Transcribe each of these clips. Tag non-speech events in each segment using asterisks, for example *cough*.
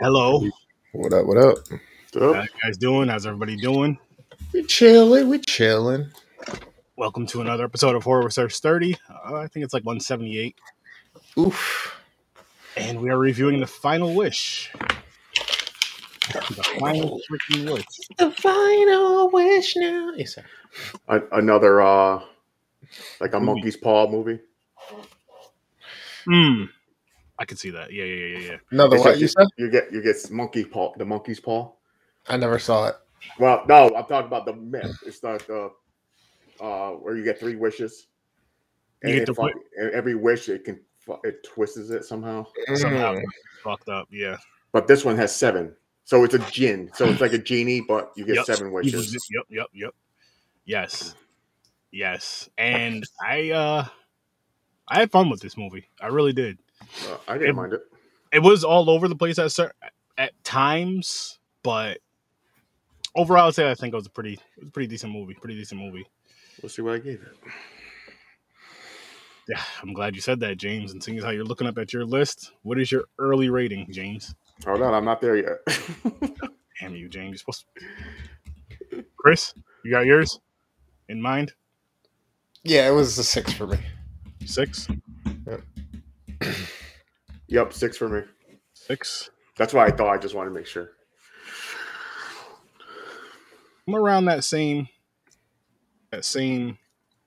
Hello. What up? What up? How you guys doing? How's everybody doing? We're chilling. We're chilling. Welcome to another episode of Horror Research 30. Uh, I think it's like 178. Oof. And we are reviewing The Final Wish. The Final Freaking Wish. The final wish now. Yes, sir. A- another uh like a Movie. monkey's paw movie. Hmm. I can see that. Yeah, yeah, yeah, yeah, yeah. Another It's what you said? You get you get monkey paw the monkey's paw. I never saw it. Well, no, I'm talking about the myth. It's not the uh where you get three wishes. You And get the fuck- and every wish it can it twists it somehow. Somehow. Mm. Fucked up. Yeah. But this one has seven. So it's a jinn. So it's like a genie, but you get Yep. seven wishes. Yep, yep, yep. Yes. Yes. And I uh I had fun with this movie. I really did. Uh, I didn't It- mind it. it was all over the place at at times, but overall, I'd say I think it was a pretty, it was a pretty decent movie. Pretty decent movie. We'll see what I gave it. Yeah, I'm glad you said that, James. And seeing as how you're looking up at your list, what is your early rating, James? Hold on, I'm not there yet. *laughs* Damn you, James. You're supposed to... Chris, you got yours in mind? Yeah, it was a six for me. Six, yep, six for me. six. That's why I thought I just wanted to make sure. I'm around that same, that same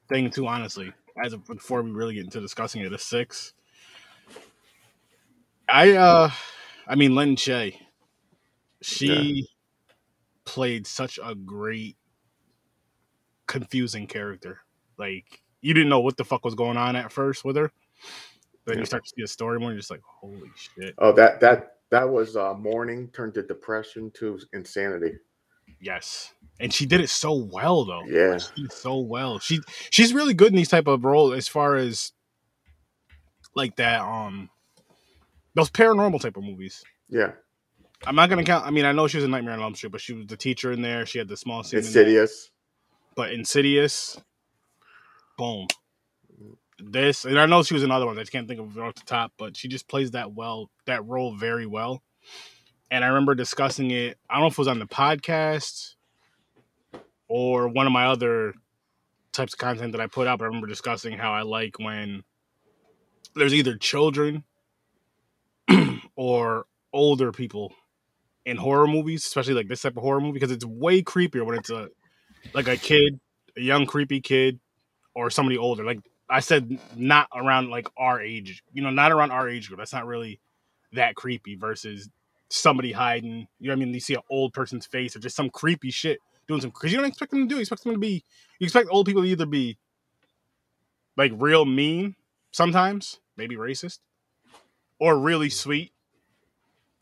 thing too. Honestly, as of, before we really get into discussing it, a six. I uh, I mean Lin Shaye, she played such a great, confusing character. Like you didn't know what the fuck was going on at first with her. Then Yeah. you start to see a story more, you're just like, holy shit. Oh, that that that was uh, mourning turned to depression to insanity. Yes. And she did it so well though. Yeah. She so well. She she's really good in these type of roles as far as like that um those paranormal type of movies. Yeah, I'm not gonna count I mean I know she was a Nightmare on Elm Street, but she was the teacher in there. She had the small scene in. Insidious. But Insidious, boom. This and I know she was another one. I can't think of it off the top, but she just plays that well, that role very well. And I remember discussing it. I don't know if it was on the podcast or one of my other types of content that I put up. I remember discussing how I like when there's either children *clears throat* or older people in horror movies, especially like this type of horror movie, because it's way creepier when it's a like a kid, a young creepy kid, or somebody older. Like I said, not around like our age, you know, not around our age group. That's not really that creepy versus somebody hiding. You know what I mean? You see an old person's face or just some creepy shit doing some because you don't expect them to do. You expect them to be. You expect old people to either be like real mean sometimes, maybe racist, or really sweet.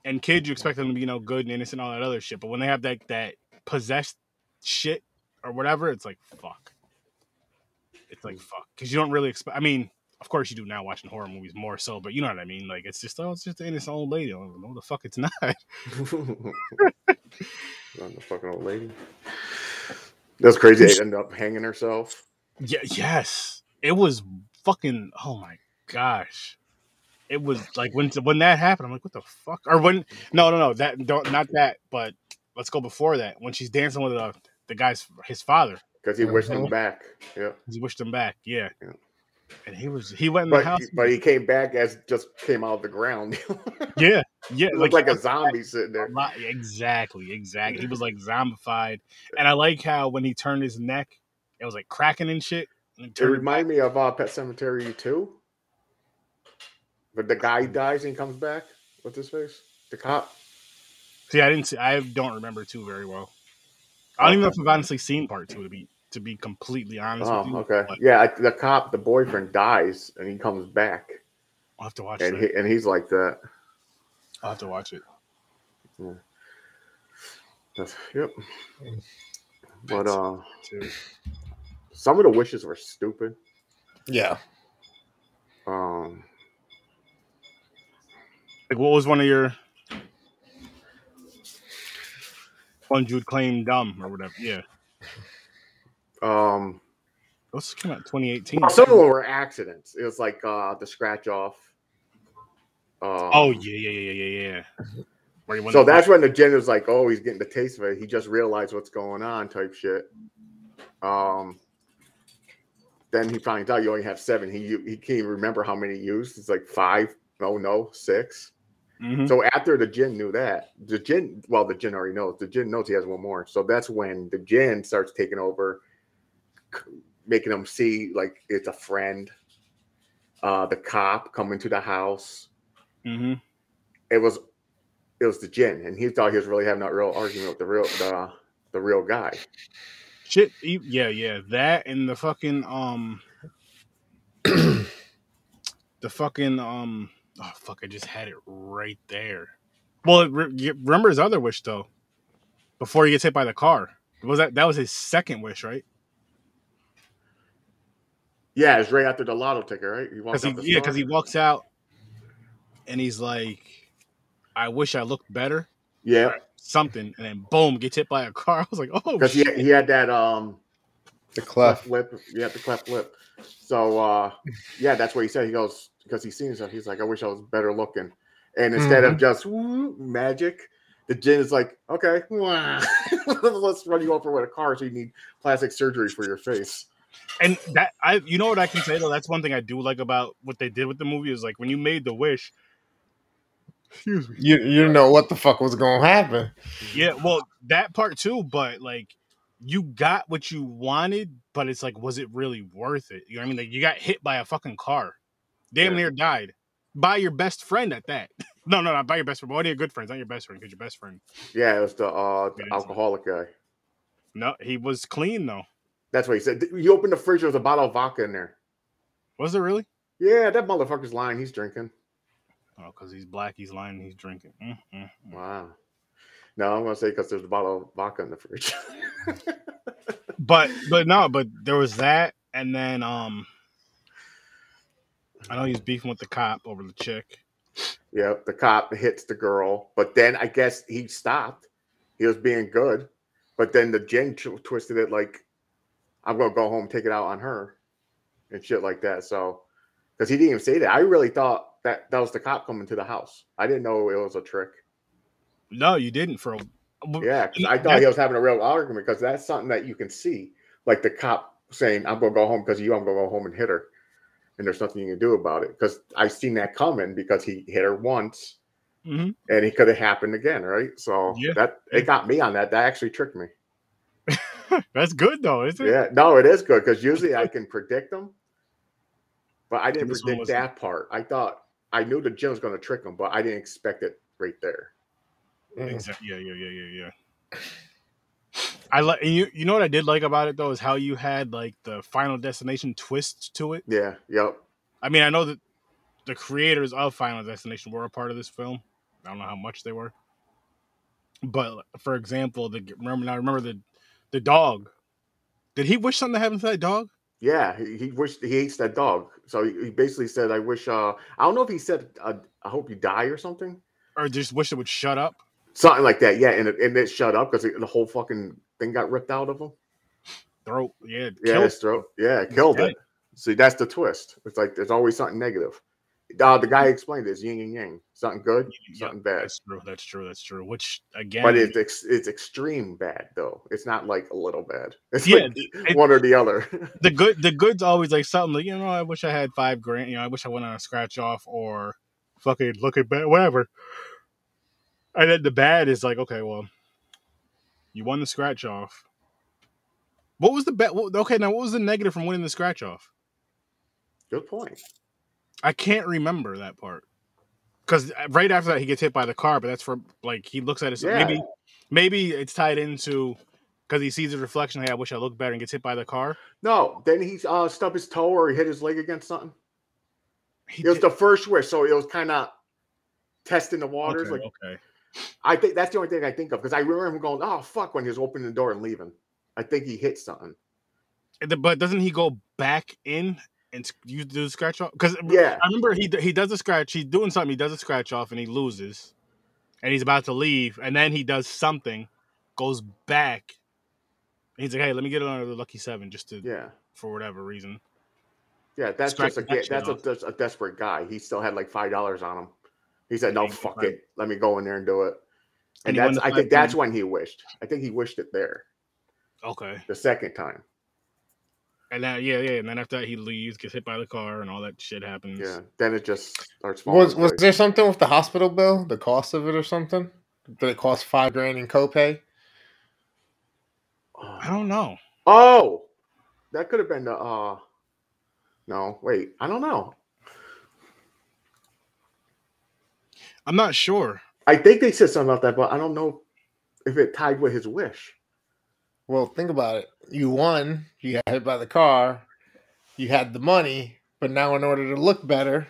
And kids, you expect them to be, you know, good and innocent, all that other shit. But when they have that that possessed shit or whatever, it's like fuck. It's like fuck because you don't really expect. I mean, of course you do now watching horror movies more so, but you know what I mean. Like it's just oh, it's just an innocent old lady. Oh, no, the fuck, it's not. *laughs* *laughs* I'm the fucking old lady. That's crazy. They ended up hanging herself. Yeah, yes, it was fucking. Oh my gosh, it was like when when that happened. I'm like, what the fuck? Or when? No, no, no. That don't not that. But let's go before that. When she's dancing with uh, the guy's his father, Because he wished him back. Yeah. he wished him back. Yeah, Yeah. and he was he went in the But, house. he, but he came back as just came out of the ground. *laughs* yeah, yeah, looked like a zombie sitting there. Lot- exactly, exactly. He was like zombified, and I like how when he turned his neck, it was like cracking and shit. And It reminded me of uh, Pet Sematary too. But the guy dies and he comes back. with his face? The cop. See, I didn't see. I don't remember two very well. I don't even know if I've honestly seen part two to be to be completely honest with you. Oh, okay. but Yeah, the cop, the boyfriend dies and he comes back. I'll have to watch And that. he, and he's like that. I'll have to watch it. That's, yep. But uh, Too. some of the wishes were stupid. Yeah. Um, Like, what was one of your ones you would claim dumb or whatever? Yeah, um, those came out 2018. some of them were accidents. It was like uh, the scratch off. Uh, Oh yeah, yeah, yeah, yeah, yeah. Where he went So that's when the jinn was like, "Oh, he's getting the taste of it. He just realized what's going on," type shit. Um. Then he finds out you only have seven. He he can't even remember how many he used. It's like five. No, no, six. Mhm. So after the jinn knew that, the jinn, well, the jinn already knows. The jinn knows he has one more. So that's when the jinn starts taking over, making him see like it's a friend. Uh, the cop coming to the house. Mhm. It was, it was the jinn, and he thought he was really having that real argument with the real the the real guy. Shit. Yeah, yeah. That and the fucking um, *clears throat* the fucking um. Oh fuck! I just had it right there. Well, re- remember his other wish though. Before he gets hit by the car, was that that was his second wish, right? Yeah, it's right after the lotto ticket, right? He walks Because out he the yeah, because he walks out and he's like, "I wish I looked better." yeah, Something, and then boom, gets hit by a car. *laughs* I was like, "Oh because he he had that um The cleft clef. lip. Yeah, the cleft lip. So uh yeah, that's what he said. He goes because he's seen himself. He's like, I wish I was better looking. And instead of just woo, magic, the jinn is like, okay, *laughs* let's run you over with a car. So you need plastic surgery for your face. And that I, you know what I can say though. That's one thing I do like about what they did with the movie is like when you made the wish. Excuse me. You you know what the fuck was gonna happen. Yeah, well, that part too, but like you got what you wanted, but it's like, was it really worth it? You know what I mean? Like you got hit by a fucking car, damn Yeah. near died by your best friend at that. *laughs* No, no, not by your best friend. But one of your good friends, not your best friend, because your best friend. Yeah, it was the uh the Yeah, alcoholic guy. No, he was clean though. That's what he said. You opened the fridge, There was a bottle of vodka in there. Was it really? Yeah, that motherfucker's lying. He's drinking. Oh, because he's black, he's lying, he's drinking. Mm, mm, mm. Wow. No, I'm gonna say because there's a bottle of vodka in the fridge. *laughs* But but no, but there was that, and then um, I know he's beefing with the cop over the chick. Yeah, the cop hits the girl, but then I guess he stopped. He was being good, but then the tw- twisted it like, "I'm gonna go home, take it out on her," and shit like that. So, because he didn't even say that, I really thought that that was the cop coming to the house. I didn't know it was a trick. No, you didn't for a well, Yeah, 'cause I thought he was having a real argument because that's something that you can see, like the cop saying, "I'm gonna go home because you, I'm gonna go home and hit her," and there's nothing you can do about it because I've seen that coming because he hit her once mhm. and it could have happened again, right? So Yeah. that it got me on that. That actually tricked me. *laughs* that's good though, isn't it? Yeah, no, it is good because usually I can predict them, but I didn't This predict wasn't. that part. I thought I knew the gym was going to trick them, but I didn't expect it right there. Exactly. Mm. Yeah, yeah, yeah, yeah, yeah. I like you. You know what I did like about it though is how you had like the Final Destination twist to it. Yeah, yep, I mean, I know that the creators of Final Destination were a part of this film. I don't know how much they were, but for example, the remember now remember the the dog. Did he wish something to happen to that dog? yeah. He, he wished he hates that dog, so he, he basically said, "I wish." uh I don't know if he said, uh, "I hope you die" or something, Or just wish it would shut up? something like that. Yeah, and it, and it shut up because the whole fucking thing got ripped out of him. Throat, yeah, Yeah, killed his throat. Yeah, killed it. See, that's the twist. It's like there's always something negative. Uh, the guy explained this yin and yang. Something good, Yeah, something bad. That's true. That's true. That's true. Which again, But it's ex- it's extreme bad though. It's not like a little bad. *laughs* It's Yeah, like it- one or the other. *laughs* the good the good's always like something like you know I wish I had five grand you know I wish I went on a scratch off or fucking look at bad whatever and then the bad is like okay well you won the scratch off what was the bet okay now what was the negative from winning the scratch off Good point. I can't remember that part because right after that he gets hit by the car but that's for like he looks at it Yeah. maybe maybe it's tied into because he sees the reflection hey I wish I looked better and gets hit by the car No, then he uh, stubbed his toe or he hit his leg against something. he It was the first wish, so it was kind of testing the waters. okay, Like okay. I think that's the only thing I think of because I remember him going, "Oh fuck!" when he was opening the door and leaving. I think he hit something. But doesn't he go back in and you do the scratch off? Because Yeah, I remember he he does a scratch. He's doing something. He does a scratch off and he loses, and he's about to leave, and then he does something, goes back. And he's like, "Hey, let me get another lucky seven just to yeah. for whatever reason." Yeah, that's Scratch just a that ga- shit that's a, that's a desperate guy. He still had like five dollars on him. He said, "No, fuck it. Let me go in there and do it." And won that's I think that's when he wished. I think he wished it there Okay. the second time. And then yeah, yeah, and then after that he leaves, gets hit by the car, and all that shit happens. Yeah. Then it just starts falling. Was was there something with the hospital bill? The cost of it or something? Did it cost five grand in copay? I don't know. Oh, that could have been the. uh No, wait. I don't know. I'm not sure. I think they said something about that, but I don't know if it tied with his wish. Well, think about it. You won. You got hit by the car. You had the money, but now in order to look better,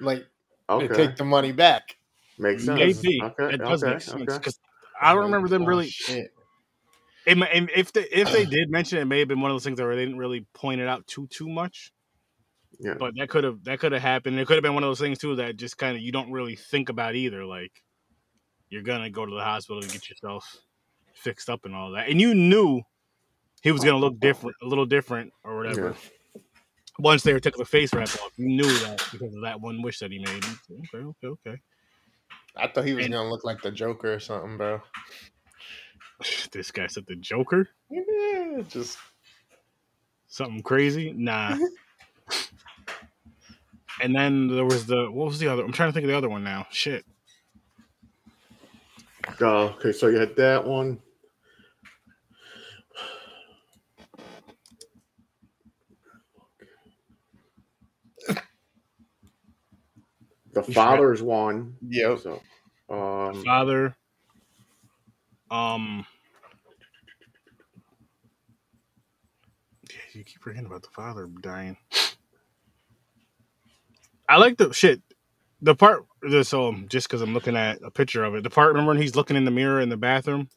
like Okay, they take the money back. makes sense. Maybe Okay, it does okay, make sense okay. because I don't remember them Oh, really. shit. It, and if they if they *clears throat* did mention it, it may have been one of those things where they didn't really point it out too too much. Yeah. But that could have that could have happened. It could have been one of those things too that just kind of you don't really think about either. Like you're gonna go to the hospital to get yourself fixed up and all that, and you knew he was gonna look different, a little different or whatever. Once they were took the face wrap off, you knew that because of that one wish that he made. Okay, okay, okay. I thought he was And- gonna look like the Joker or something, bro. *sighs* This guy said the Joker, Yeah, just something crazy. Nah. *laughs* and then there was the what was the other? I'm trying to think of the other one now. Shit. Uh, okay, so you had that one. The should- father's one. yep. So, um, father. Um. Yeah, you keep forgetting about the father dying. I like the shit. The part. the- So just because I'm looking at a picture of it, the part. Remember when he's looking in the mirror in the bathroom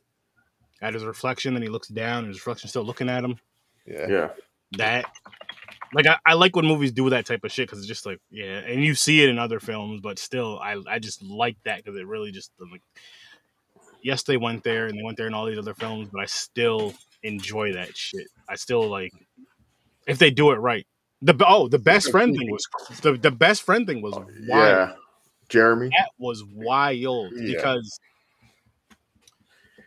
at his reflection, and he looks down, and his reflection still looking at him. Yeah. yeah, That. Like I, I like when movies do that type of shit because it's just like yeah, and you see it in other films, but still I I just like that because it really just like yes, they went there and they went there in all these other films, but I still enjoy that shit. I still like if they do it right. The oh, the best friend thing was *laughs* the, the best friend thing was oh, wild. yeah. Jeremy. That was wild Yeah. because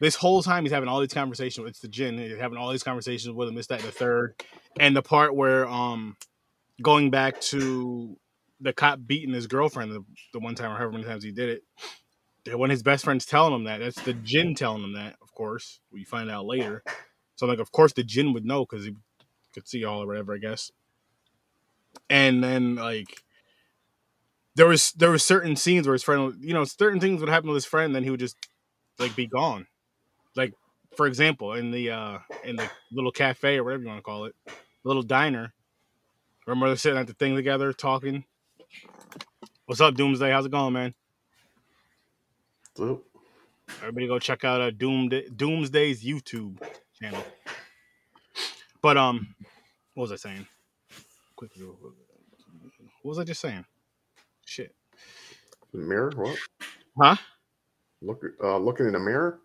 this whole time he's having all these conversations. with the jinn. He's having all these conversations with him. This, that, and the third, and the part where um going back to the cop beating his girlfriend the, the one time or however many times he did it. When his best friend's telling him that, that's the jinn telling him that. Of course, we find out later. So like, of course, the jinn would know because he could see all or whatever, I guess. And then like there was there was certain scenes where his friend, you know, certain things would happen with his friend, then he would just like be gone. Like for example, in the uh in the little cafe or whatever you want to call it, little diner. Remember they're sitting at the thing together talking. What's up, Doomsday? How's it going, man? Everybody go check out uh, Doomsday, Doomsday's YouTube channel. But um, what was I saying? Quickly, what was I just saying? Shit, Mirror. What? huh? Look. Uh, looking in the mirror.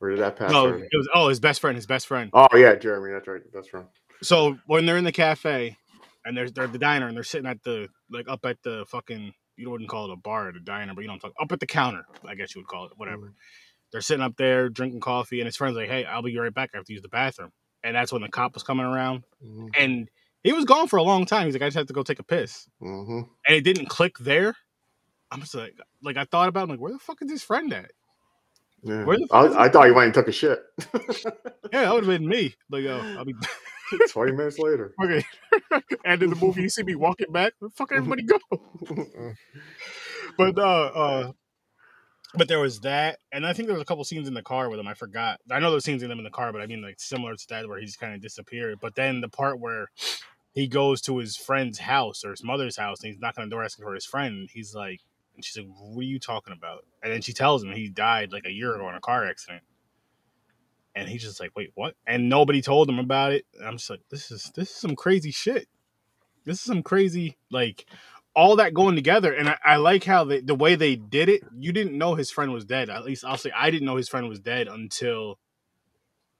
Or did that pass? No, it was oh his best friend, his best friend. Oh yeah, Jeremy. That's right. That's right. So when they're in the cafe and they're they're at the diner and they're sitting at the like up at the fucking you wouldn't call it a bar or the diner, but you know what I'm talking up at the counter, I guess you would call it, whatever. They're sitting up there drinking coffee and his friend's like, Hey, I'll be right back. I have to use the bathroom. And that's when the cop was coming around. Mm-hmm. And he was gone for a long time. He's like, I just have to go take a piss. Mm-hmm. And it didn't click there. I'm just like like I thought about it, I'm like, where the fuck is his friend at? Yeah. Where the fuck is I, I thought he went and took a shit. *laughs* Yeah, that would have been me. Like, oh, I'll be *laughs* *laughs* Twenty minutes later. okay. *laughs* and in the movie you see me walking back, fuck *laughs* everybody go? but uh uh but there was that and i think there was a couple scenes in the car with him i forgot i know there's scenes in them in the car but i mean like similar to that where he's kind of disappeared but then the part where he goes to his friend's house or his mother's house and he's knocking on the door asking for his friend he's like and she's like what are you talking about and then she tells him he died like a year ago in a car accident and he's just like wait what? And nobody told him about it. And i'm just like this is this is some crazy shit. This is some crazy like all that going together. And i, I like how they, the way they did it you didn't know his friend was dead. At least i'll say i didn't know his friend was dead until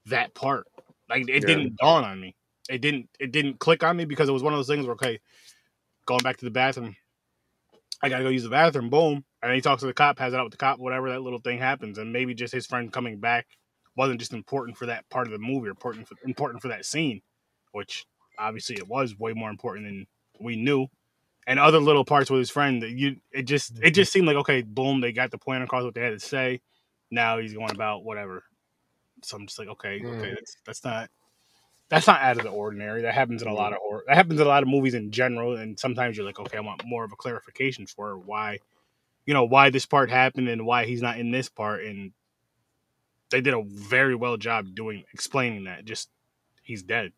that part. Like it Yeah. didn't dawn on me. It didn't it didn't click on me because it was one of those things where okay going back to the bathroom i gotta go use the bathroom boom. And he talks to the cop, has it out with the cop, whatever that little thing happens, and maybe just his friend coming back wasn't just important for that part of the movie, or important for, important for that scene, which obviously it was way more important than we knew. And other little parts with his friend that you, it just it just seemed like okay, boom, they got the point across what they had to say. Now he's going about whatever. So I'm just like, okay, okay, Mm. that's that's not that's not out of the ordinary. That happens in a lot of horror. That happens in a lot of movies in general. And sometimes you're like, okay, I want more of a clarification for why, you know, why this part happened and why he's not in this part. And they did a very well job doing explaining that. Just he's dead,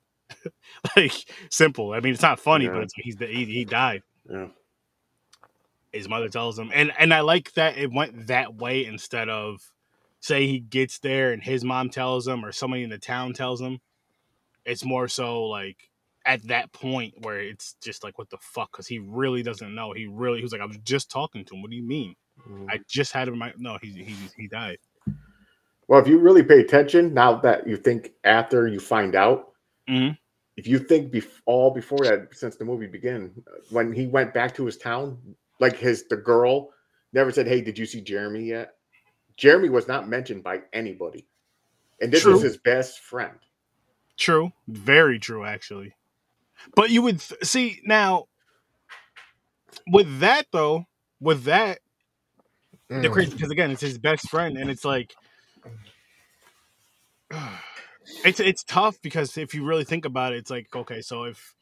*laughs* like simple. I mean, it's not funny, but it's he's he, he died. Yeah. His mother tells him, and and I like that it went that way instead of say he gets there and his mom tells him or somebody in the town tells him. It's more so like at that point where it's just like what the fuck because he really doesn't know. He really he was like I was just talking to him. What do you mean? Mhm. I just had him. in My, no, he he he died. Well, if you really pay attention, now that you think after you find out, Mhm. if you think bef- all before that, since the movie began, when he went back to his town, like his the girl never said, "Hey, did you see Jeremy yet?" Jeremy was not mentioned by anybody, and this was his best friend. True, very true, actually. But you would th- see now with that though, with that the Mm. crazy because again, it's his best friend, and it's like *sighs* it's it's tough because if you really think about it, it's like okay, so if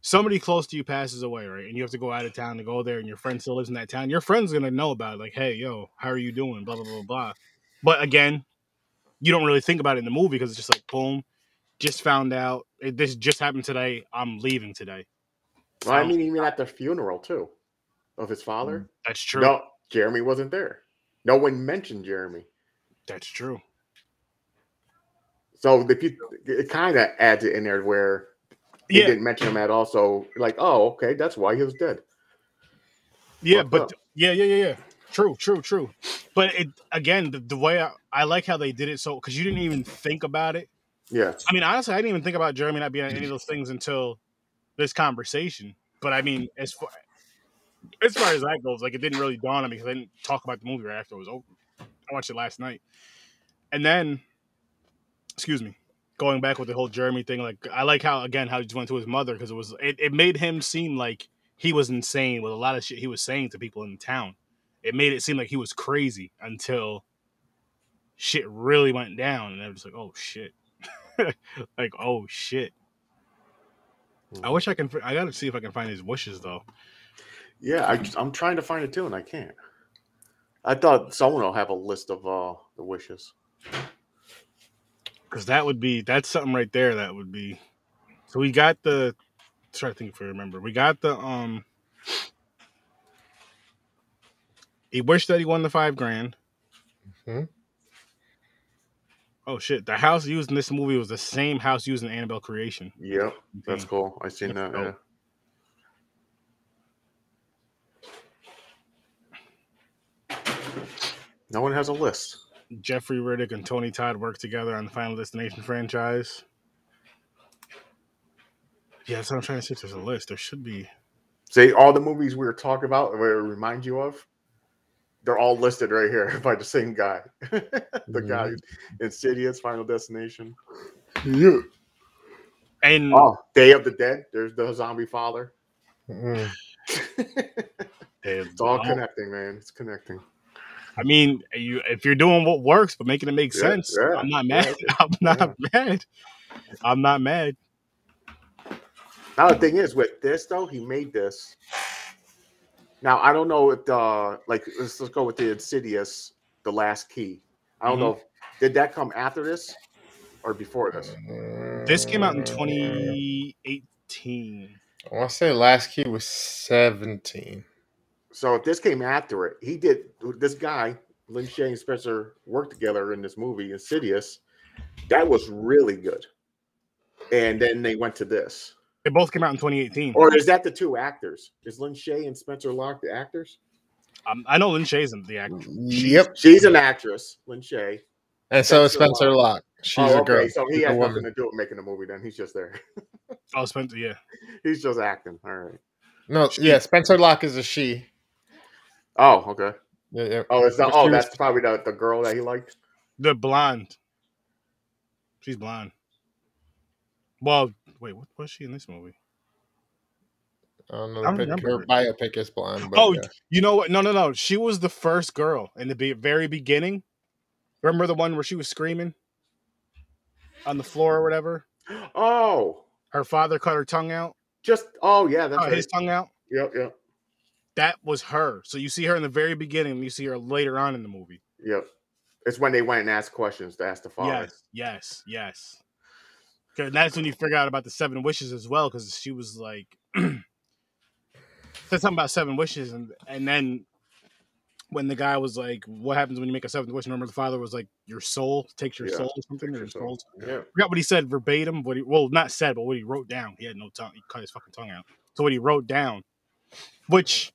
somebody close to you passes away, right, and you have to go out of town to go there, and your friend still lives in that town, your friend's gonna know about it, like, hey, yo, how are you doing? Blah blah blah blah. But again, you don't really think about it in the movie because it's just like boom, just found out it, this just happened today. I'm leaving today. Well, I mean, even at the funeral too, of his father. Mm, that's true. No, Jeremy wasn't there. No one mentioned Jeremy. That's true. So if you, it kind of adds it in there where he Yeah, didn't mention him at all. So like, oh, okay, that's why he was dead. Yeah, fucked but up. yeah, yeah, yeah, yeah. True, true, true. But it again, the, the way I, I like how they did it, so because you didn't even think about it. Yeah, I mean, honestly, I didn't even think about Jeremy not being on any of those things until this conversation. But I mean, as far as far as that goes, like it didn't really dawn on me because I didn't talk about the movie right after it was over. Watched it last night, and then, excuse me, going back with the whole Jeremy thing. Like I like how again how he just went to his mother because it was it, it made him seem like he was insane with a lot of shit he was saying to people in town. It made it seem like he was crazy until shit really went down, and I was like, oh shit, *laughs* like oh shit. I wish I can. I gotta see if I can find his wishes though. yeah. I, I'm trying to find it too, and I can't. I thought someone will have a list of uh the wishes. because that would be that's something right there that would be so we got the try to think if I remember we got the um he wished that he won the five grand Mhm. oh shit the house used in this movie was the same house used in annabelle creation Yep, that's cool. I seen that. That's Yeah. No one has a list. jeffrey reddick and tony todd worked together on the final destination franchise yeah that's what i'm trying to see if there's a list there should be See, all the movies we were talking about, where it reminds you of, they're all listed right here *laughs* by the same guy. *laughs* the guy, Insidious, Final Destination. Yeah. and Oh, Day of the Dead. There's the zombie father. *laughs* Mm. it's it's all connecting, man. It's connecting. I mean, you if you're doing what works but making it make Yeah, sense, yeah, I'm not yeah, mad. *laughs* I'm not mad. I'm not mad. Now the thing is, with this though, he made this. Now I don't know if the like let's, let's go with the Insidious, the Last Key. I don't know. If, did that come after this or before this? This came out in Mm. 2018. I want to say last key was 17. So if this came after it, he did. This guy, Lin Shaye and Spencer, worked together in this movie, Insidious. That was really good. And then they went to this. They both came out in 2018. Or is that the two actors? Is Lin Shaye and Spencer Locke the actors? Um, I know Lin Shaye's the actor. Yep. She's an actress, Lin Shaye. And so is Spencer Spencer Locke. She's oh, a girl. okay. So he has nothing to do with making the movie. Then he's just there. Oh, Spencer. Yeah. *laughs* he's just acting. All right. No, She- yeah, Spencer Locke is a she. Oh, okay. Yeah, yeah. Oh, it's not. Oh, that's probably the, the girl that he liked. The blonde. She's blonde. Well, wait, what was she in this movie? I don't know. I don't but her her. biopic is blonde. But oh, yeah. you know what? No, no, no. She was the first girl in the be- very beginning. Remember the one where she was screaming on the floor or whatever? *gasps* Oh, Her father cut her tongue out. just oh yeah, that's uh, right. his tongue out. Yep, yep, That was her. So you see her in the very beginning, and you see her later on in the movie. yep. It's when they went and asked questions to ask the father. Yes, yes, yes. 'Cause that's when you figure out about the seven wishes as well, because she was like *clears throat* said something about seven wishes, and and then when the guy was like, "What happens when you make a seventh wish?" Remember, the father was like, "Your soul takes your Yeah, soul or something." takes Or your soul. soul. Yeah. I forgot what he said verbatim. What he well, not said, but what he wrote down. He had no tongue. He cut his fucking tongue out. So what he wrote down, which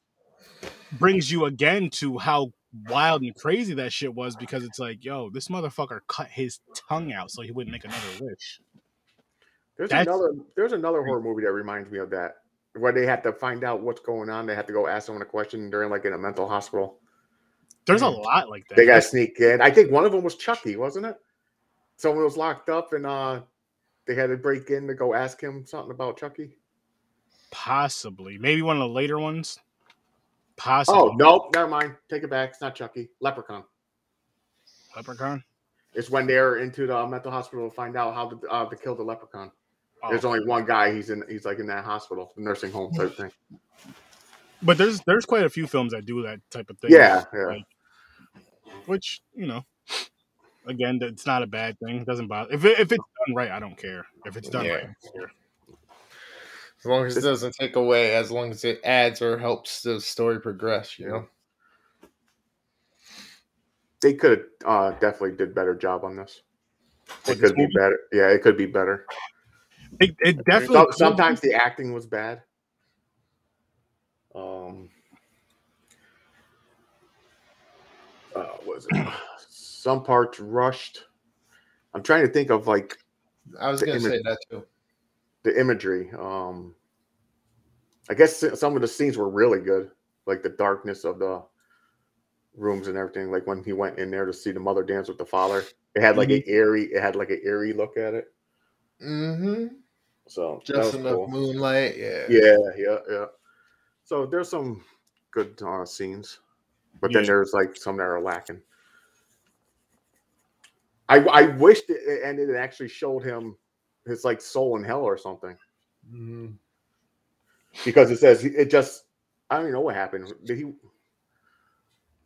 brings you again to how wild and crazy that shit was, because it's like, yo, this motherfucker cut his tongue out so he wouldn't make another wish. There's That's- another there's another horror movie that reminds me of that. Where they had to find out what's going on. They had to go ask someone a question during like in a mental hospital. There's a Mm. lot like that. They got to sneak in. I think one of them was Chucky, wasn't it? Someone was locked up and uh they had to break in to go ask him something about Chucky. Possibly, maybe one of the later ones. Possibly. Oh no, never mind. Take it back. It's not Chucky. Leprechaun. Leprechaun. It's when they're into the mental hospital to find out how to uh, to kill the leprechaun. Oh. There's only one guy. He's in. He's like in that hospital, nursing home type thing. But there's there's quite a few films that do that type of thing. Yeah, yeah. Like, which you know, again, it's not a bad thing. It doesn't bother if it, if it's done right. I don't care if it's done Yeah. right. I don't care. As long as it doesn't take away, as long as it adds or helps the story progress, you know. They could uh, definitely did better job on this. It could be better. Yeah, it could be better. It, it definitely sometimes the acting was bad. Um, uh, what was it? *clears throat* Some parts rushed. I'm trying to think of like I was The gonna say that too. The imagery. Um, I guess some of the scenes were really good, like the darkness of the rooms and everything. Like when he went in there to see the mother dance with the father, it had like Mm-hmm. an eerie. It had like an eerie look at it. Mm-hmm. So Just enough cool. moonlight. Yeah. Yeah, yeah, yeah. So there's some good uh, scenes, but then there's like some that are lacking. I I wished it it ended and actually showed him his like soul in hell or something Mhm. because it says it just I don't even know what happened. Did he?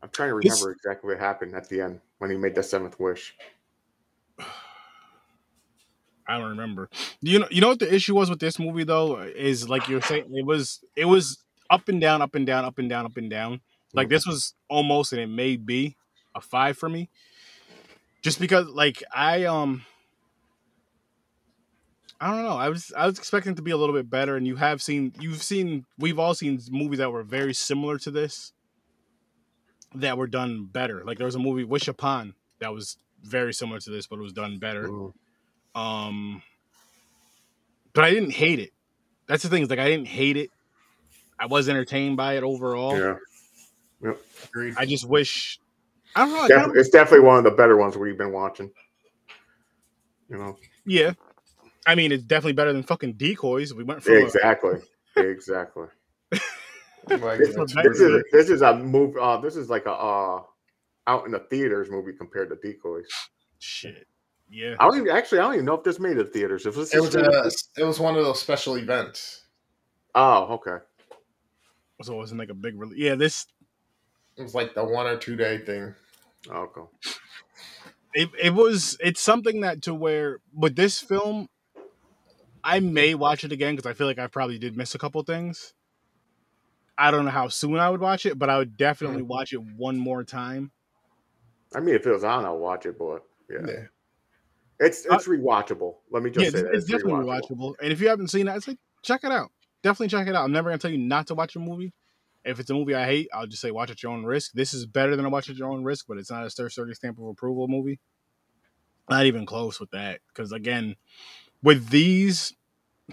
I'm trying to remember exactly what happened at the end when he made the seventh wish. *sighs* I don't remember. You know, you know what the issue was with this movie though is like you're saying it was it was up and down, up and down, up and down, up and down. Like this was almost and it may be a five for me, just because like I um I don't know. I was I was expecting it to be a little bit better, and you have seen you've seen we've all seen movies that were very similar to this that were done better. Like there was a movie Wish Upon that was very similar to this, but it was done better. Mm. Um, but I didn't hate it. That's the thing. Is like I didn't hate it. I was entertained by it overall. Yeah, Agreed. I just wish. I don't know. Def- it's definitely one of the better ones we've been watching. You know, yeah. I mean, it's definitely better than fucking decoys. We went from a- exactly, exactly. *laughs* Like, This, that's That's this is this is a move. Uh, this is like a uh, out in the theaters movie compared to Decoys. shit. Yeah. I don't even actually. I don't even know if this made it to theaters. If this It was a, it was one of those special events. oh okay. So it wasn't like a big. Re- yeah. This It was like the one or two day thing. Oh, Okay. it, it was it's something that to where with this film i may watch it again because i feel like i probably did miss a couple things. I don't know how soon i would watch it but i would definitely watch it one more time. I mean, if it was on, I'll watch it. But yeah, Yeah. it's it's rewatchable. Let me just Uh, yeah say it's, that it's definitely rewatchable. and if you haven't seen it it's like check it out. Definitely check it out. I'm never gonna tell you not to watch a movie. If it's a movie i hate i'll just say watch at your own risk. This is better than a watch at your own risk but it's not a stir sturdy stamp of approval movie. Not even close with that because again with these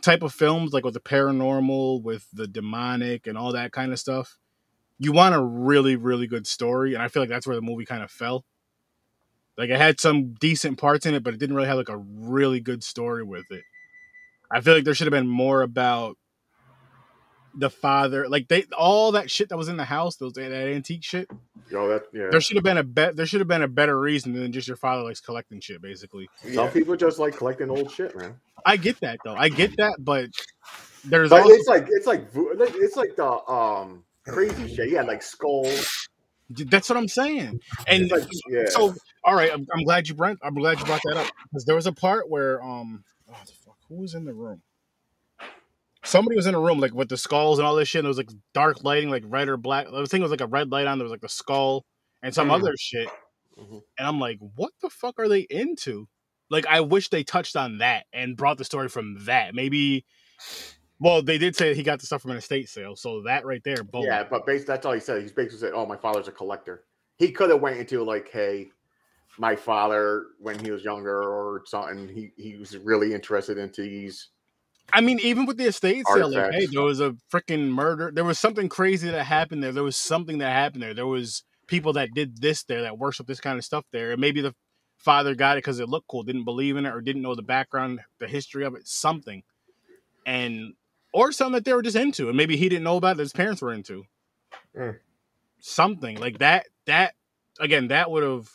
type of films like with the paranormal with the demonic and all that kind of stuff you want a really really good story, and I feel like that's where the movie kind of fell. Like it had some decent parts in it, but it didn't really have like a really good story with it. I feel like there should have been more about the father, like they all that shit that was in the house, those that antique shit. Yo, that yeah. There should have been a bet. There should have been a better reason than just your father likes collecting shit. Basically, Some people just like collecting old shit, man. I get that though. I get that, but there's But also it's like it's like it's like the um crazy shit. Yeah, like skulls. that's what I'm saying. And like yeah. so, all right, I'm, I'm glad you brought. I'm glad you brought that up because there was a part where um, oh, the fuck, who was in the room? Somebody was in a room like with the skulls and all this shit. And there was like dark lighting, like red or black. The thing was like a red light on. There was like the skull and some Mhm. other shit. Mhm. And I'm like, what the fuck are they into? Like, I wish they touched on that and brought the story from that. Maybe. Well, they did say he got the stuff from an estate sale, so that right there, boom. Yeah, but basically that's all he said. He's basically said, "Oh, my father's a collector." He could have went into like, "Hey, my father when he was younger or something, he he was really interested into these." I mean, even with the estate sale, like, hey, there was a freaking murder. There was something crazy that happened there. There was something that happened there. There was people that did this there that worship this kind of stuff there. And maybe the father got it because it looked cool, didn't believe in it, or didn't know the background, the history of it, something, and or something that they were just into, and maybe he didn't know about it, that his parents were into. Mm. Something like that. That again, that would have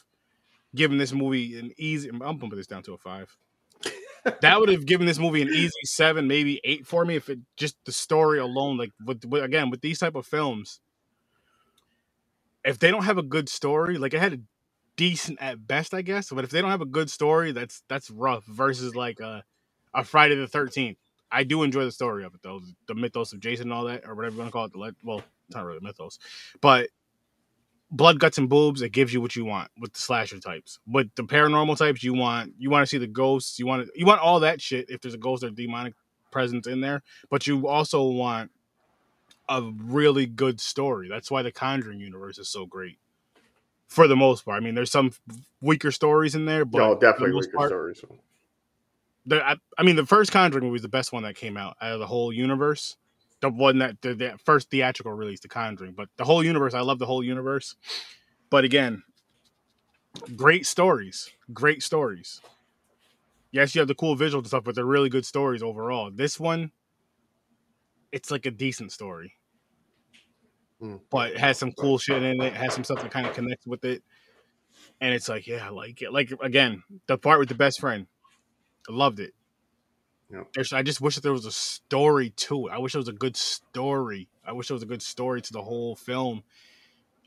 given this movie an easy. I'm bumping this down to a five that would have given this movie an easy seven, maybe eight for me if it just the story alone. Like with, with again with these type of films, if they don't have a good story, like it had a decent at best, I guess. But if they don't have a good story, that's that's rough. Versus like a a Friday the Thirteenth. I do enjoy the story of it though, the mythos of Jason and all that, or whatever you want to call it. The well, it's not really mythos, but blood, guts, and boobs. It gives you what you want with the slasher types. With the paranormal types, you want you want to see the ghosts. You want to, you want all that shit. If there's a ghost or demonic presence in there, but you also want a really good story. That's why the Conjuring universe is so great. For the most part, I mean, there's some weaker stories in there, but No, definitely weaker part, stories. the, I, I mean, the first Conjuring movie is the best one that came out out of the whole universe. The one that the, the first theatrical release, The Conjuring, but the whole universe. I love the whole universe. But again, great stories, great stories. Yes, you have the cool visuals and stuff, but they're really good stories overall. This one, it's like a decent story, Hmm. but it has some cool shit in it. Has some stuff that kind of connects with it, and it's like, yeah, I like it. Like again, the part with the best friend, I loved it. There's, I just wish that there was a story to it. I wish there was a good story. I wish there was a good story to the whole film.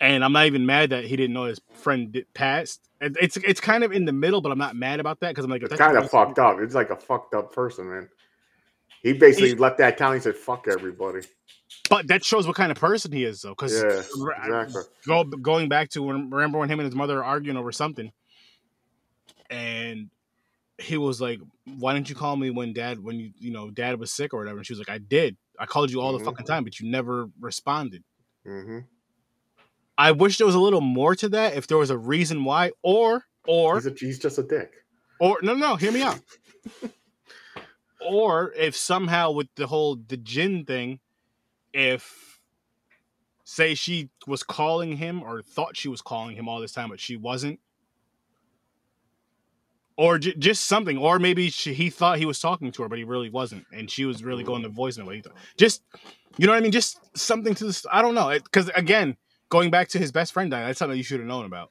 And I'm not even mad that he didn't know his friend did, passed. It- It's it's kind of in the middle, but I'm not mad about that because I'm like, It's kind of fucked up. It's like a fucked up person, man. He basically left that town. He said, "Fuck everybody." But that shows what kind of person he is, though. Because Yeah, exactly. go, going back to when remember when him and his mother were arguing over something, and he was like, "Why didn't you call me when dad when you you know dad was sick or whatever?" And she was like, "I did. I called you all Mhm. the fucking time, but you never responded." hmm I wish there was a little more to that. If there was a reason why, or or He's, a, he's just a dick. or no, no, hear me out. *laughs* or if somehow with the whole the jinn thing, if say she was calling him or thought she was calling him all this time, but she wasn't, or j- just something, or maybe she, he thought he was talking to her, but he really wasn't, and she was really going to voicemail. What he thought. Just you know what I mean? Just something to this. I don't know, because again, going back to his best friend dying, that's something you should have known about.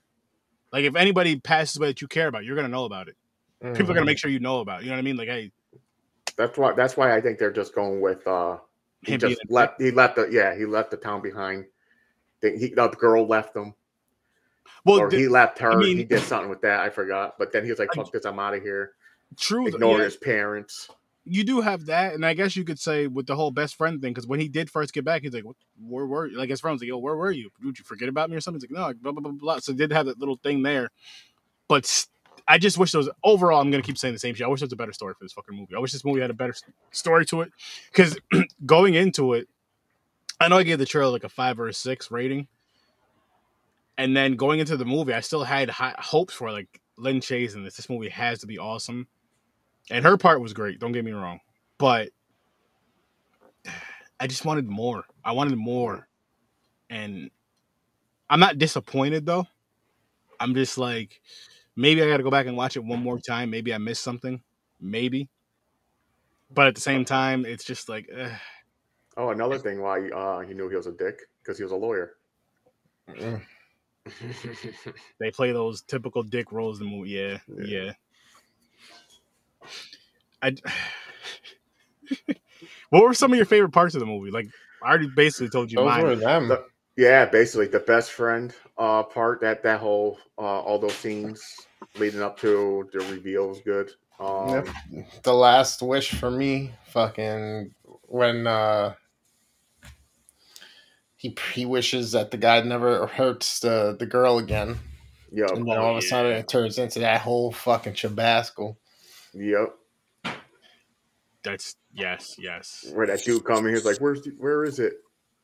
Like if anybody passes away that you care about, you're gonna know about it people are gonna make sure you know about. it, You know what I mean? Like, hey, That's why. That's why I think they're just going with. uh He just left. He left the. Yeah, he left the town behind. He, the girl left him, well, or the- he left her. mean- he did something with that. I forgot. But then he was like, I- "Fuck this! I'm out of here." true. Ignore yeah, his parents. you do have that, and I guess you could say with the whole best friend thing, because when he did first get back, he's like, "Where were you?" Like his friend was like, "Yo, where were you? Did you forget about me or something?" He's like, "No." Blah blah blah blah. So did have that little thing there, but I just wish there was. Overall, I'm gonna keep saying the same shit. I wish there was a better story for this fucking movie. I wish this movie had a better story to it, because *clears throat* going into it, I know I gave the trailer like a five or a six rating. And then going into the movie, I still had high hopes for like Lin Shaye's in this. This movie has to be awesome, and her part was great. Don't get me wrong, but *sighs* I just wanted more. I wanted more, and I'm not disappointed though. I'm just like, maybe I got to go back and watch it one more time. Maybe I missed something. Maybe. But at the same time, it's just like, eh. Oh, another thing why uh, he knew he was a dick because he was a lawyer. *laughs* They play those typical dick roles in the movie. Yeah, Yeah. yeah. I. *laughs* what were some of your favorite parts of the movie? Like, I already basically told you Those mine. were them. The- yeah, basically the best friend uh, part that that whole uh, all those scenes leading up to the reveal was good. Um, Yep. The last wish for me, fucking when uh he he wishes that the guy never hurts the the girl again, Yep. and then all of a yeah. sudden it turns into that whole fucking chabascal. Yep. That's yes, yes. Where that dude come in, he's like, "Where's the, where is it?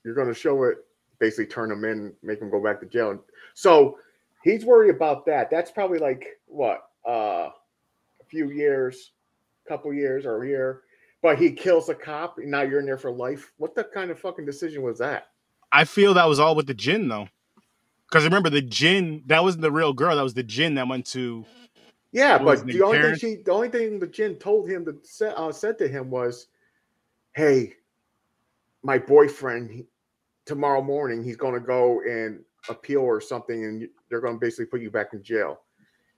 You're gonna show it." Basically, turn him in, make him go back to jail. So he's worried about that. That's probably like what uh, a few years, couple years or a year. But he kills a cop, and now you're in there for life. What the kind of fucking decision was that? I feel that was all with the jinn though, because remember the jinn that wasn't the real girl. That was the jinn that went to. Yeah, but the only thing she, the only thing the jinn told him to say, uh, said to him was, "Hey, my boyfriend he- tomorrow morning he's going to go and appeal or something, and they're going to basically put you back in jail."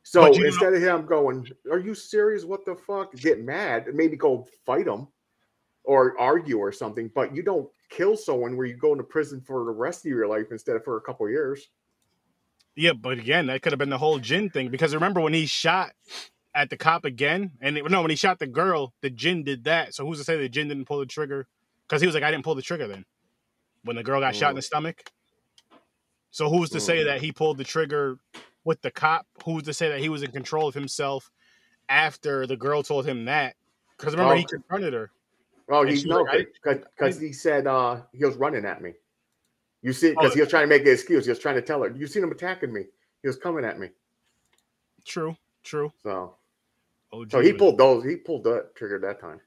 So you know- instead of him going, "Are you serious? What the fuck?" Get mad, and maybe go fight him or argue or something, but you don't kill someone where you go into prison for the rest of your life instead of for a couple years. Yeah, but again, that could have been the whole jinn thing because remember when he shot at the cop again, and it, no, when he shot the girl, the jinn did that. So who's to say the jinn didn't pull the trigger? Because he was like, I didn't pull the trigger then when the girl got shot in the stomach. So who's to say Mm. that he pulled the trigger with the cop? Who's to say that he was in control of himself after the girl told him that? Because remember, he confronted her. Oh, And he she no, like, because he said uh, he was running at me. You see, Oh, because he was trying to make an excuse. He was trying to tell her, "You seen him attacking me? He was coming at me." True, true. So, OG so he was- pulled those. He pulled that trigger that time,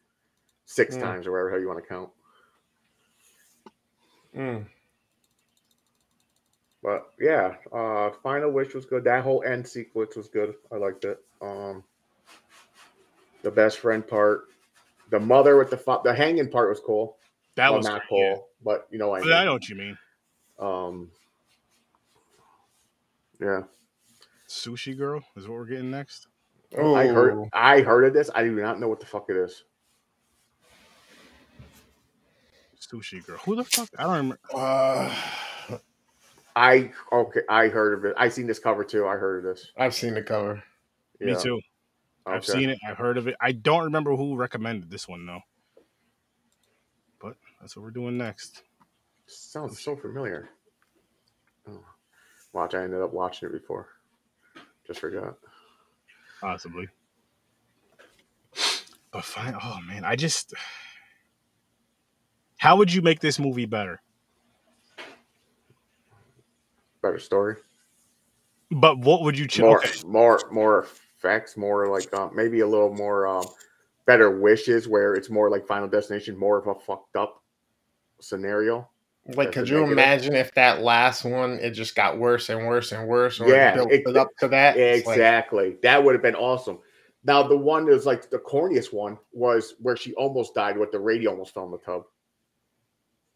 six Mm. times or whatever hell you want to count. Mm. But yeah, uh, final wish was good. That whole end sequence was good. I liked it. Um, the best friend part, the mother with the fa- the hanging part was cool. that Well, was not cool. cool, but you know what I But I know what you mean. Um, yeah. Sushi girl is what we're getting next. I heard I heard of this. I do not know what the fuck it is. Sushi girl. Who the fuck? I don't remember. Uh, *sighs* I okay, I heard of it. I seen this cover too. I heard of this. I've seen the cover. Me Yeah, too. I've seen it. I've heard of it. I don't remember who recommended this one though. But that's what we're doing next. Sounds so familiar. Oh. Watch, I ended up watching it before. Just forgot. Possibly. But fine. Oh man, I just. How would you make this movie better? Better story. But what would you change? More, Okay. more, more effects. More like uh, maybe a little more um, better wishes, where it's more like Final Destination, more of a fucked up scenario. Like, could you imagine if that last one it just got worse and worse and worse, or Yeah, built it- up to that? It's like, Exactly. that would have been awesome. Now the one that was like the corniest one was where she almost died with the radio almost fell in the tub.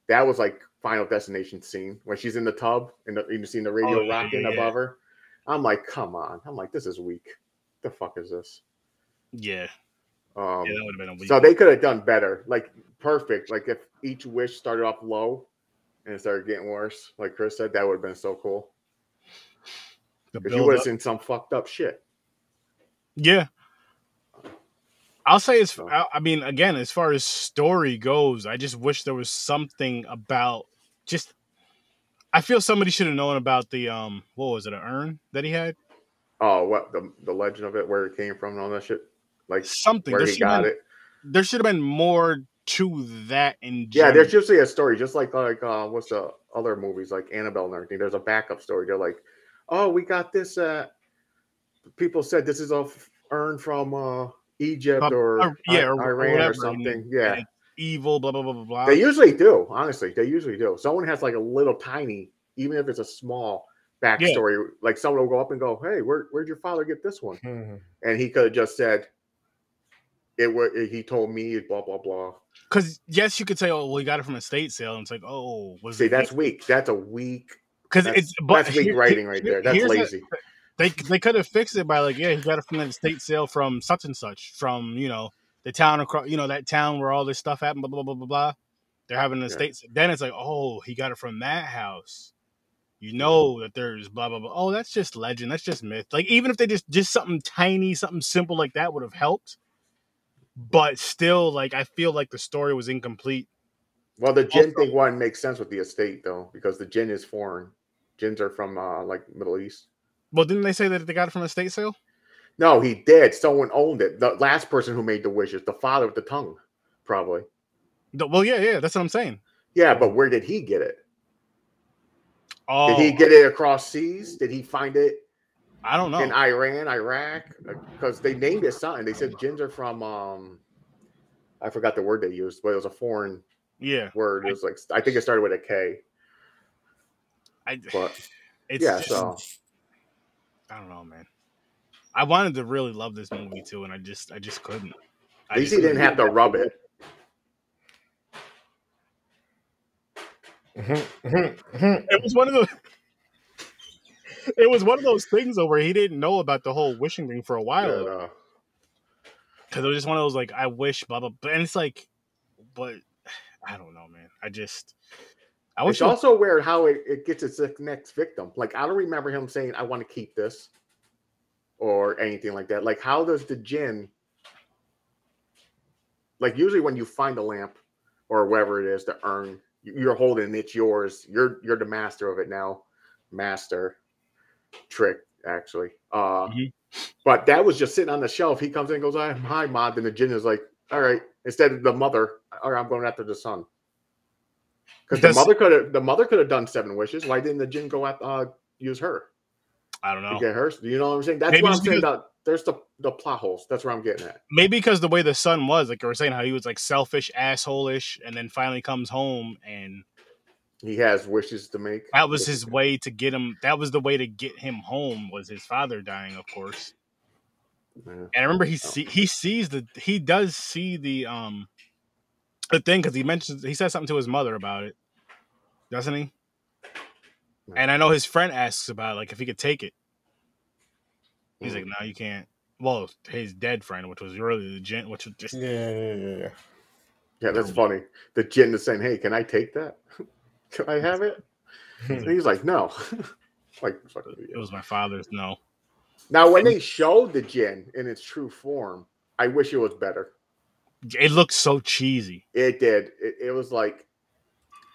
That was like Final Destination scene when she's in the tub and the, you seen the radio Oh, rocking yeah. above her. I'm like, come on. I'm like, this is weak. The fuck is this? Yeah. Um, Yeah, that would have been a weak so they could have done better. Like perfect. Like if each wish started off low and it started getting worse, like Chris said, that would have been so cool. Because you would have seen some fucked up shit. Yeah. I'll say it's. So- I I mean, again, as far as story goes, I just wish there was something about just. I feel somebody should have known about the um. What was it? An urn that he had. Oh, what the the legend of it, where it came from, and all that shit. Like Something. where There he should, have got been, it. there should have been more to that in Yeah, general. there's usually a story, just like like uh, what's the other movies like Annabelle and everything. There's a backup story. They're like, oh, we got this. Uh, people said this is a f- urn from uh, Egypt or, yeah, or- Iran or, whatever, something. Yeah, evil. Blah blah blah blah blah. they usually do. Honestly, they usually do. Someone has like a little tiny, even if it's a small backstory. Like someone will go up and go, "Hey, where where'd your father get this one?" Mhm. And he could have just said, "It was he told me blah blah blah." Because yes, you could say, "Oh, well, he got it from a state sale," and it's like, "Oh, was See, that's weak. That's a weak. because it's but that's weak here- writing right here- there. That's the- lazy. they they could have fixed it by like, yeah, he got it from the state sale from such and such, from you know the town across, you know that town where all this stuff happened, blah blah blah blah blah. They're having an Yeah. estate. sa- Then it's like, oh, he got it from that house. You know that there's blah blah blah. Oh, that's just legend. That's just myth. Like even if they just just something tiny, something simple like that would have helped. But still, like I feel like the story was incomplete. Well, the jinn Also- thing one makes sense with the estate though, because the jinn is foreign. Jinns are from uh, like Middle East. Well, didn't they say that they got it from a state sale? No, he did. Someone owned it. The last person who made the wishes, the father with the tongue, probably. The- Well, yeah, yeah, that's what I'm saying. Yeah, but where did he get it? Oh, Did he get it across seas? Did he find it I don't know. in Iran, Iraq? Because they named it something. They said jinns are from um I forgot the word they used, but it was a foreign yeah, word. It was like I think it started with a K. I, But *sighs* it's yeah, just- so I don't know, man. I wanted to really love this movie too, and I just I just couldn't. I at least he didn't have to rub it. It was one of the. It was one of those things though where he didn't know about the whole wishing thing for a while Yeah, because it was just one of those like I wish blah blah, blah and it's like, but *sighs* I don't know, man. I just I wish It's also weird how it, it gets its next victim. Like I don't remember him saying, "I want to keep this," or anything like that. Like how does the jinn? Like usually when you find a lamp or whatever it is, the urn, you're holding it's yours. You're you're the master of it now. Master trick actually. Uh, Mhm. but that was just sitting on the shelf. He comes in and goes, "I'm hi, mod," and the jinn is like, "All right." Instead of the mother, all right, I'm going after the son. Because the mother could have the mother could have done seven wishes. Why didn't the jinn go at uh use her I don't know. get her? You know what I'm saying? That's Maybe what I'm saying. About there's the the plot holes. That's where I'm getting at. Maybe because the way the son was, like you were saying, how he was like selfish, asshole-ish, and then finally comes home and He has wishes to make. that was his way to get him. That was the way to get him home. Was his father dying, of course. Yeah. And I remember he see, he sees the he does see the um the thing because he mentions he says something to his mother about it, doesn't he? And I know his friend asks about it, like if he could take it. He's like, Mm. no, you can't. Well, his dead friend, which was really the gent, which was just Yeah, yeah, yeah, yeah. yeah, that's funny. The jinn is saying, "Hey, can I take that? *laughs* can I have it?" And *laughs* he's like, "No." *laughs* like, fuck you. it was my father's. No, now when they showed the jinn in its true form, I wish it was better. it looked so cheesy. It did. It, it was like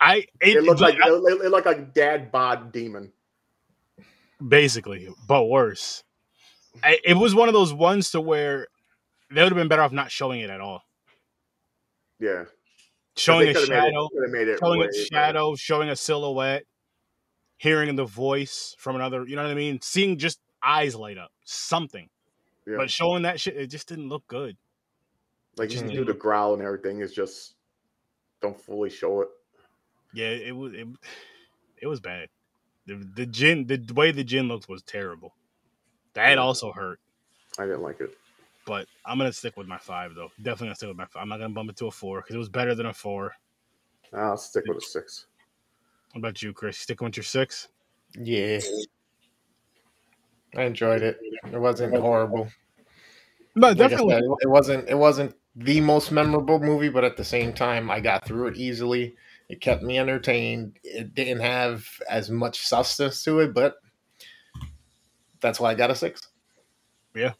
I it, it looked like I- it, it looked like a dad bod demon. basically, but worse. I, it was one of those ones to where they would have been better off not showing it at all. Yeah, Showing a coulda made it- shadow, made it showing way a shadow, showing a silhouette, hearing the voice from another. You know what I mean? Seeing just eyes light up, something. Yeah. But showing that shit, it just didn't look good. like you do the growl and everything. Is just don't fully show it. Yeah, it was it, it was bad. The the jinn, the way the jinn looked was terrible. That also hurt. I didn't like it. But I'm gonna stick with my five though. Definitely gonna stick with my five. I'm not gonna bump it to a four because it was better than a four. I'll stick with a six. What about you, Chris? Sticking with your six? Yeah. I enjoyed it. It wasn't horrible. No, Like definitely. said, it wasn't. It wasn't the most memorable movie, but at the same time, I got through it easily. It kept me entertained. It didn't have as much substance to it, but that's why I got a six. Yeah,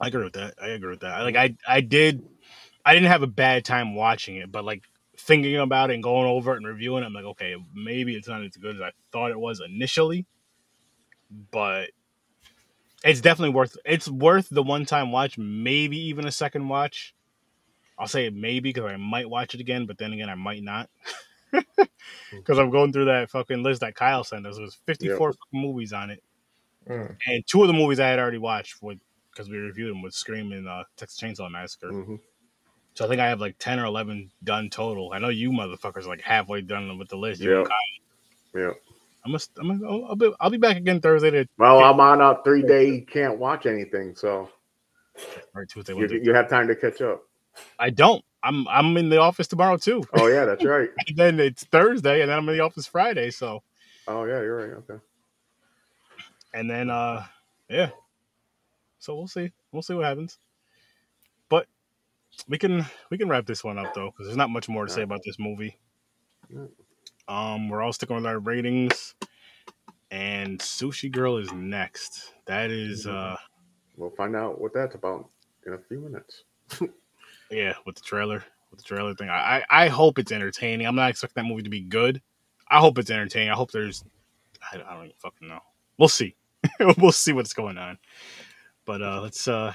I agree with that. I agree with that. I, like I, I did. I didn't have a bad time watching it, but like thinking about it and going over it and reviewing it, I'm like, okay, maybe it's not as good as I thought it was initially, but it's definitely worth. It's worth the one time watch, maybe even a second watch. I'll say maybe because I might watch it again, but then again, I might not. *laughs* Because I'm going through that fucking list that Kyle sent us. It was 54 fucking movies on it. Mm. And two of the movies I had already watched with because we reviewed them with Scream and uh, Texas Chainsaw Massacre. Mhm. So I think I have like ten or eleven done total. I know you motherfuckers are like halfway done with the list. Yeah. Yeah. I'm I'm gonna, I'll be, I'll be back again Thursday to Well, I'm on a three day can't watch anything, so or Tuesday. you, you have time to catch up. I don't. I'm I'm in the office tomorrow too. Oh yeah, that's right. *laughs* And then it's Thursday, and then I'm in the office Friday. So Oh yeah, you're right. Okay. And then uh yeah. So we'll see. We'll see what happens. But we can we can wrap this one up though, because there's not much more to say about this movie. Um, we're all sticking with our ratings, and Sushi Girl is next. That is uh We'll find out what that's about in a few minutes. *laughs* yeah, with the trailer, with the trailer thing. I I, I hope it's entertaining. I'm not expecting that movie to be good. I hope it's entertaining. I hope there's I, I don't even fucking know. We'll see. *laughs* we'll see what's going on. But uh let's uh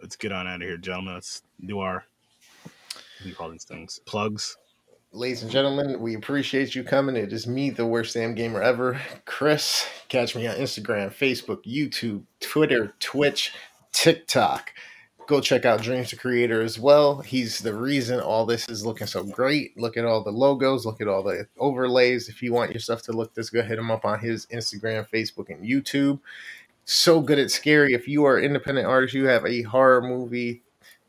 let's get on out of here, gentlemen. Let's do our what do you call these things? Plugs. Ladies and gentlemen, we appreciate you coming. It is me, the worst damn gamer ever, Chris. Catch me on Instagram, Facebook, YouTube, Twitter, Twitch, TikTok. Go check out Dreams to Creator as well. He's the reason all this is looking so great. Look at all the logos, look at all the overlays. If you want your stuff to look this good, hit him up on his Instagram, Facebook, and YouTube. So good at scary. If you are independent artist, you have a horror movie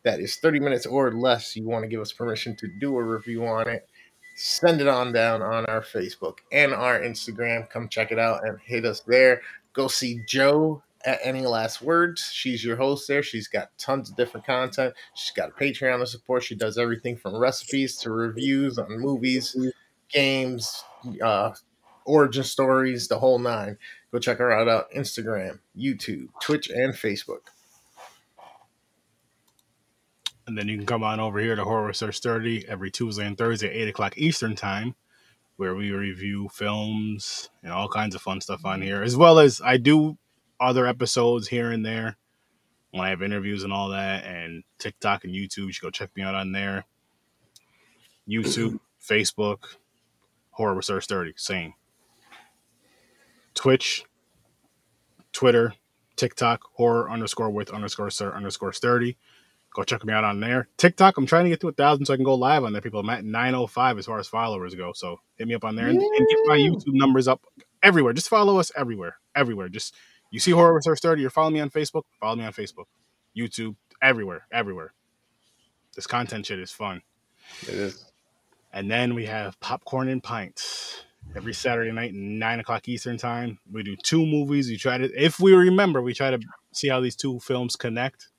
that is 30 minutes or less, you want to give us permission to do a review on it, send it on down on our Facebook and our Instagram. Come check it out and hit us there. Go see Joe at Any Last Words. She's your host there. She's got tons of different content. She's got a Patreon to support. She does everything from recipes to reviews on movies, games, uh, origin stories, the whole nine. Go check her out on Instagram, YouTube, Twitch, and Facebook. And then you can come on over here to Horror with Sir 30 every Tuesday and Thursday at 8 o'clock Eastern Time, where we review films and all kinds of fun stuff on here, as well as I do other episodes here and there when I have interviews and all that, and TikTok and YouTube. You should go check me out on there. YouTube, Facebook, Horror with Sir 30, same. Twitch, Twitter, TikTok, horror underscore with underscore sir underscore 30 go check me out on there. TikTok, I'm trying to get to a thousand so I can go live on there. People, I'm at 905 as far as followers go. So hit me up on there and, and get my YouTube numbers up everywhere. Just follow us everywhere. Everywhere. Just you see Horror with Sir 30, you're following me on Facebook, follow me on Facebook, YouTube, everywhere, everywhere. This content shit is fun. It is. And then we have Popcorn and Pints every Saturday night, nine o'clock Eastern time. We do two movies. We try to, if we remember, we try to see how these two films connect.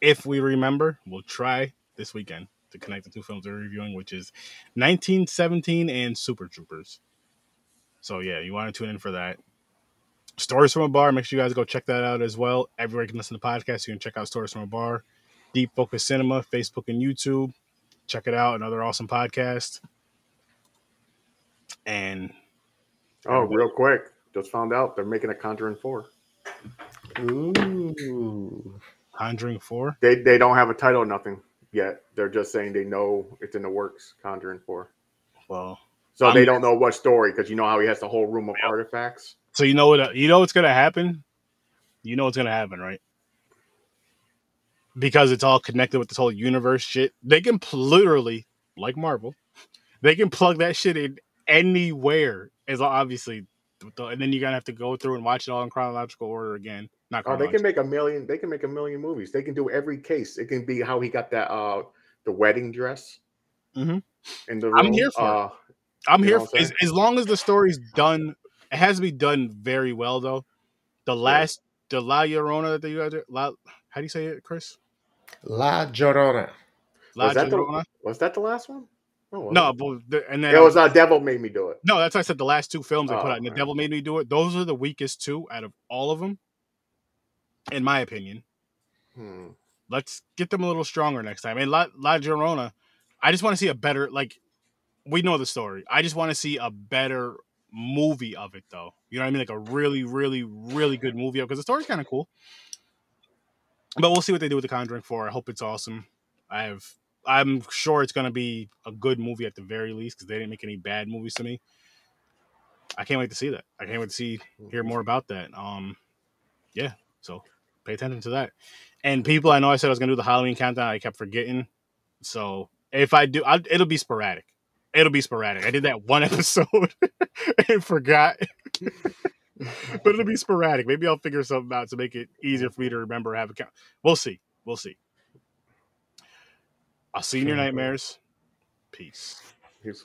If we remember, we'll try this weekend to connect the two films we're reviewing, which is 1917 and Super Troopers. So yeah, you want to tune in for that. Stories from a Bar. Make sure you guys go check that out as well. Everywhere you can listen to podcasts, you can check out Stories from a Bar. Deep Focus Cinema, Facebook and YouTube. Check it out. Another awesome podcast. And Oh, real quick, just found out they're making a Conjuring four. Ooh. Conjuring 4. They they don't have a title, nothing yet. They're just saying they know it's in the works. Conjuring four. Well, So I'm- they don't know what story because you know how he has the whole room of artifacts. So you know what you know what's gonna happen? You know what's gonna happen, right? Because it's all connected with this whole universe shit. They can pl- literally, like Marvel, they can plug that shit in anywhere. As obviously, and then you're gonna have to go through and watch it all in chronological order again. Not Oh, they can make a million. They can make a million movies. They can do every case. It can be how he got that uh the wedding dress. Mhm. In the room. I'm here for it. uh, I'm here for, as, as long as the story's done. It has to be done very well, though. The last, the La Llorona that you guys, are- La, how do you say it, Chris? La Llorona. La Was that the- Was that the last one? No, it No, wasn't. but the, and then it was uh, Devil Made Me Do It. no. That's why I said the last two films they put Oh, out. And the right. Devil made me do it. Those are the weakest two out of all of them, in my opinion. Hmm. Let's get them a little stronger next time. And La, La Llorona, I just want to see a better like. We know the story. I just want to see a better movie of it, though. You know what I mean? Like a really, really, really good movie of because the story's kind of cool. But we'll see what they do with the Conjuring Four. I hope it's awesome. I have. I'm sure it's gonna be a good movie at the very least because they didn't make any bad movies to me. I can't wait to see that. I can't wait to see hear more about that. Um, yeah. So pay attention to that. And people, I know I said I was gonna do the Halloween countdown. I kept forgetting. So if I do, I, it'll be sporadic. It'll be sporadic. I did that one *laughs* episode *laughs* and forgot. *laughs* but it'll be sporadic. Maybe I'll figure something out to make it easier for me to remember. Have a count. We'll see. We'll see. I'll see you in your nightmares. Peace. He's